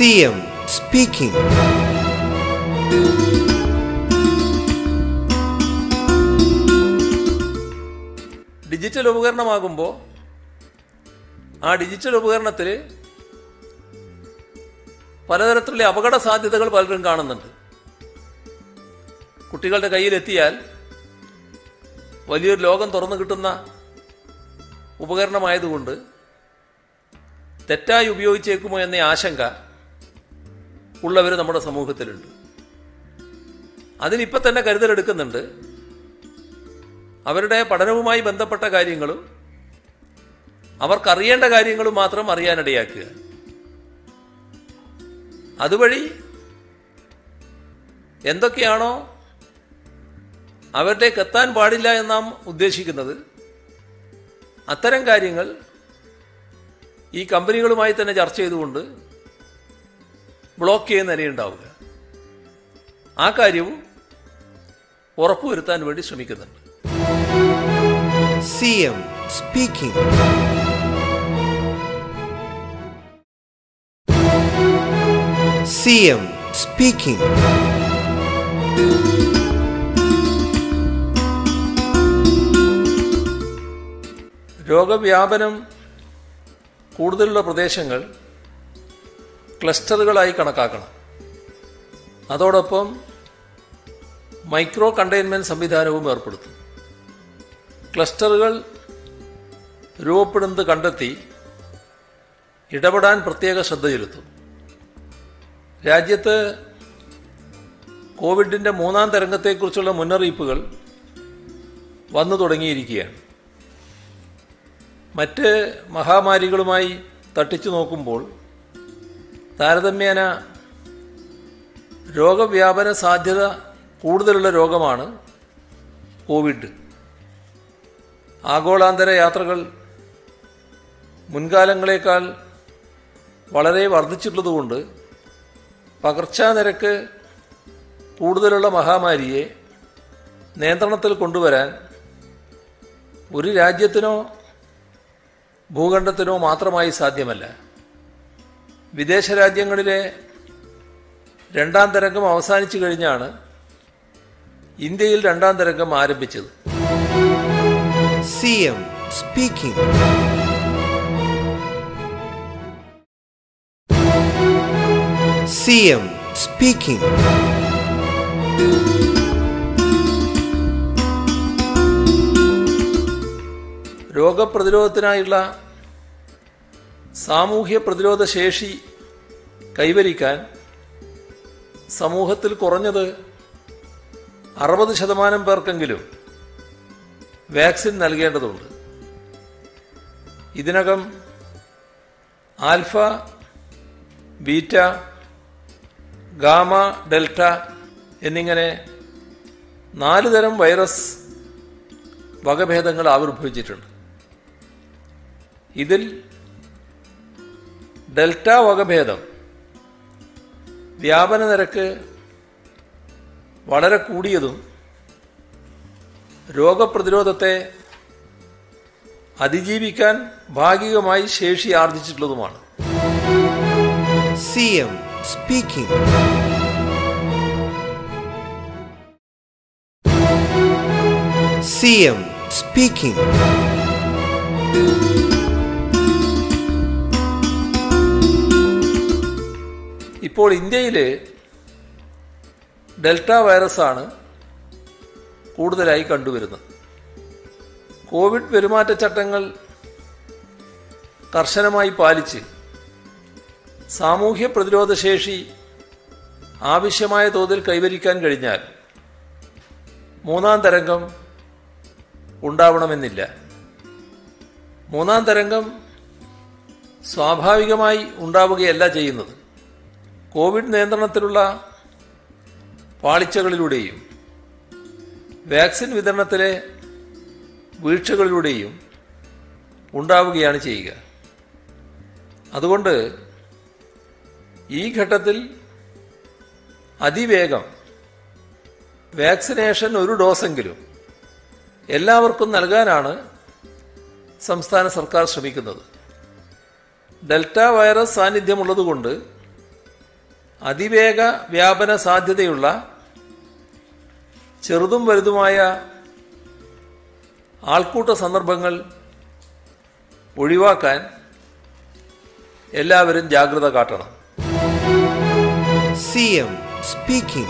CM speaking digital ഉപകരണമാകുമ്പോൾ ആ digital ഉപകരണത്തിൽ പലതരത്തിലുള്ള അപകട സാധ്യതകൾ പലരും കാണുന്നുണ്ട്. കുട്ടികളുടെ കയ്യിലെത്തിയാൽ വലിയൊരു ലോകം തുറന്നു കിട്ടുന്ന ഉപകരണമായതുകൊണ്ട് തെറ്റായി ഉപയോഗിച്ചേക്കുമോ എന്ന ആശങ്ക. ഉള്ളവർ നമ്മുടെ സമൂഹത്തിലുണ്ട്. അതിനിപ്പോൾ തന്നെ കരുതലെടുക്കുന്നുണ്ട്. അവരുടെ പഠനവുമായി ബന്ധപ്പെട്ട കാര്യങ്ങളും അവർക്കറിയേണ്ട കാര്യങ്ങളും മാത്രം അറിയാനിടയാക്കുക. അതുവഴി എന്തൊക്കെയാണോ അവരിലേക്ക് എത്താൻ പാടില്ല എന്ന് നാം ഉദ്ദേശിക്കുന്നത് അത്തരം കാര്യങ്ങൾ ഈ കമ്പനികളുമായി തന്നെ ചർച്ച ചെയ്തുകൊണ്ട് ബ്ലോക്ക് ചെയ്യുന്ന നിലയുണ്ടാവുക. ആ കാര്യവും ഉറപ്പുവരുത്താൻ വേണ്ടി ശ്രമിക്കുന്നുണ്ട്. C M speaking C M speaking രോഗവ്യാപനം കൂടുതലുള്ള പ്രദേശങ്ങൾ ക്ലസ്റ്ററുകളായി കണക്കാക്കണം. അതോടൊപ്പം മൈക്രോ കണ്ടെയ്ൻമെന്റ് സംവിധാനവും ഏർപ്പെടുത്തും. ക്ലസ്റ്ററുകൾ രൂപപ്പെടുന്നത് കണ്ടെത്തി ഇടപെടാൻ പ്രത്യേക ശ്രദ്ധ ചെലുത്തും. രാജ്യത്ത് കോവിഡിന്റെ മൂന്നാം തരംഗത്തെക്കുറിച്ചുള്ള മുന്നറിയിപ്പുകൾ വന്നു തുടങ്ങിയിരിക്കുകയാണ്. മറ്റ് മഹാമാരികളുമായി തട്ടിച്ചു നോക്കുമ്പോൾ താരതമ്യേന രോഗവ്യാപന സാധ്യത കൂടുതലുള്ള രോഗമാണ് കോവിഡ്. ആഗോളാന്തര യാത്രകൾ മുൻകാലങ്ങളേക്കാൾ വളരെ വർദ്ധിച്ചിട്ടുള്ളതുകൊണ്ട് പകർച്ചാനിരക്ക് കൂടുതലുള്ള മഹാമാരിയെ നിയന്ത്രണത്തിൽ കൊണ്ടുവരാൻ ഒരു രാജ്യത്തിനോ ഭൂഖണ്ഡത്തിനോ മാത്രമായി സാധ്യമല്ല. വിദേശ രാജ്യങ്ങളിലെ രണ്ടാം തരംഗം അവസാനിച്ചു കഴിഞ്ഞാണ് ഇന്ത്യയിൽ രണ്ടാം തരംഗം ആരംഭിച്ചത്. C M speaking C M speaking രോഗപ്രതിരോധത്തിനായുള്ള സാമൂഹ്യ പ്രതിരോധ ശേഷി കൈവരിക്കാൻ സമൂഹത്തിൽ കുറഞ്ഞത് അറുപത് ശതമാനം പേർക്കെങ്കിലും വാക്സിൻ നൽകേണ്ടതുണ്ട്. ഇതിനകം ആൽഫ ബീറ്റ ഗാമ ഡെൽറ്റ എന്നിങ്ങനെ നാല് തരം വൈറസ് വകഭേദങ്ങൾ ആവിർഭവിച്ചിട്ടുണ്ട്. ഇതിൽ ഡെൽറ്റ വകഭേദം വ്യാപന നിരക്ക് വളരെ കൂടിയതും രോഗപ്രതിരോധത്തെ അതിജീവിക്കാൻ ഭാഗികമായി ശേഷി ആർജിച്ചിട്ടുള്ളതുമാണ് സ്പീക്കിംഗ് speaking. Speaking speaking. ഇപ്പോൾ ഇന്ത്യയിൽ ഡെൽറ്റ വൈറസാണ് കൂടുതലായി കണ്ടുവരുന്നത്. കോവിഡ് പെരുമാറ്റച്ചട്ടങ്ങൾ കർശനമായി പാലിച്ച് സാമൂഹ്യ പ്രതിരോധശേഷി ആവശ്യമായ തോതിൽ കൈവരിക്കാൻ കഴിഞ്ഞാൽ മൂന്നാം തരംഗം ഉണ്ടാവണമെന്നില്ല. മൂന്നാം തരംഗം സ്വാഭാവികമായി ഉണ്ടാവുകയല്ല ചെയ്യുന്നത്. കോവിഡ് നിയന്ത്രണത്തിലുള്ള പാളിച്ചകളിലൂടെയും വാക്സിൻ വിതരണത്തിലെ വീഴ്ചകളിലൂടെയും ഉണ്ടാവുകയാണ് ചെയ്യുക. അതുകൊണ്ട് ഈ ഘട്ടത്തിൽ അതിവേഗം വാക്സിനേഷൻ ഒരു ഡോസെങ്കിലും എല്ലാവർക്കും നൽകാനാണ് സംസ്ഥാന സർക്കാർ ശ്രമിക്കുന്നത്. ഡെൽറ്റ വൈറസ് സാന്നിധ്യമുള്ളതുകൊണ്ട് അതിവേഗ വ്യാപന സാധ്യതയുള്ള ചെറുതും വലുതുമായ ആൾക്കൂട്ട സന്ദർഭങ്ങൾ ഒഴിവാക്കാൻ എല്ലാവരും ജാഗ്രത കാട്ടണം സി എം speaking.